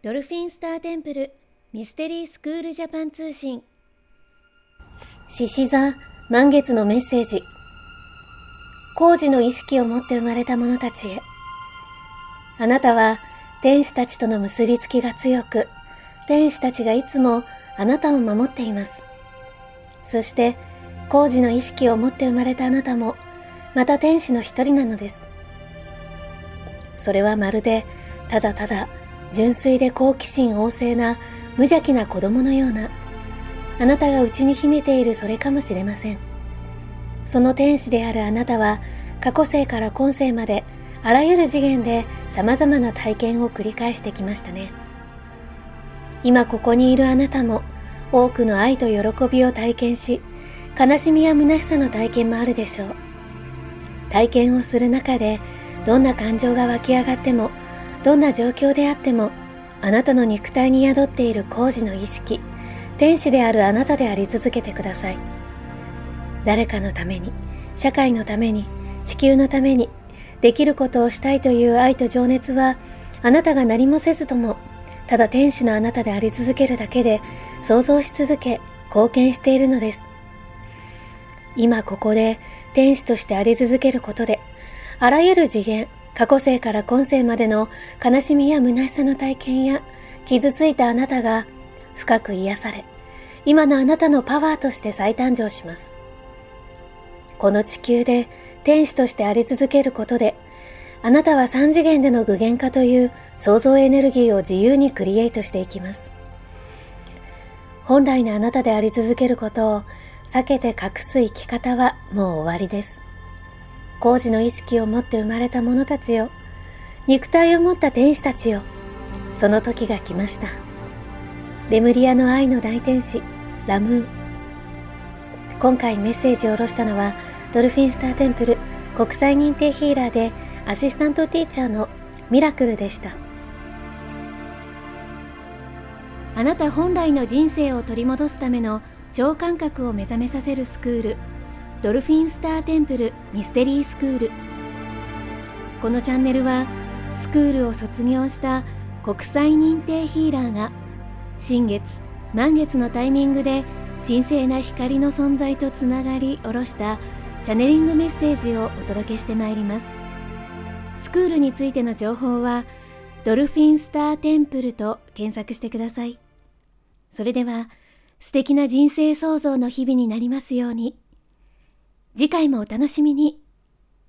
ドルフィンスターテンプルミステリースクールジャパン通信。獅子座満月のメッセージ。工事の意識を持って生まれた者たちへ。あなたは天使たちとの結びつきが強く天使たちがいつもあなたを守っています。そして工事の意識を持って生まれたあなたもまた天使の一人なのです。それはまるでただただ純粋で好奇心旺盛な無邪気な子供のような。あなたが内に秘めているそれかもしれません。その天使であるあなたは過去世から今世まであらゆる次元で様々な体験を繰り返してきましたね。今ここにいるあなたも多くの愛と喜びを体験し悲しみや虚しさの体験もあるでしょう。体験をする中でどんな感情が湧き上がってもどんな状況であってもあなたの肉体に宿っている工事の意識天使であるあなたであり続けてください。誰かのために社会のために地球のためにできることをしたいという愛と情熱はあなたが何もせずともただ天使のあなたであり続けるだけで想像し続け貢献しているのです。今ここで天使としてあり続けることであらゆる次元過去世から今世までの悲しみや虚しさの体験や傷ついたあなたが深く癒され、今のあなたのパワーとして再誕生します。この地球で天使としてあり続けることで、あなたは三次元での具現化という創造エネルギーを自由にクリエイトしていきます。本来のあなたであり続けることを避けて隠す生き方はもう終わりです。工事の意識を持って生まれた者たちよ。肉体を持った天使たちよ。その時が来ました。レムリアの愛の大天使ラムー。今回メッセージを下ろしたのはドルフィンスターテンプル国際認定ヒーラーでアシスタントティーチャーのミラクルでした。あなた本来の人生を取り戻すための超感覚を目覚めさせるスクール。ドルフィンスターテンプルミステリースクール。このチャンネルはスクールを卒業した国際認定ヒーラーが新月満月のタイミングで神聖な光の存在とつながり下ろしたチャネリングメッセージをお届けしてまいります。スクールについての情報はドルフィンスターテンプルと検索してください。それでは素敵な人生創造の日々になりますように。次回もお楽しみに。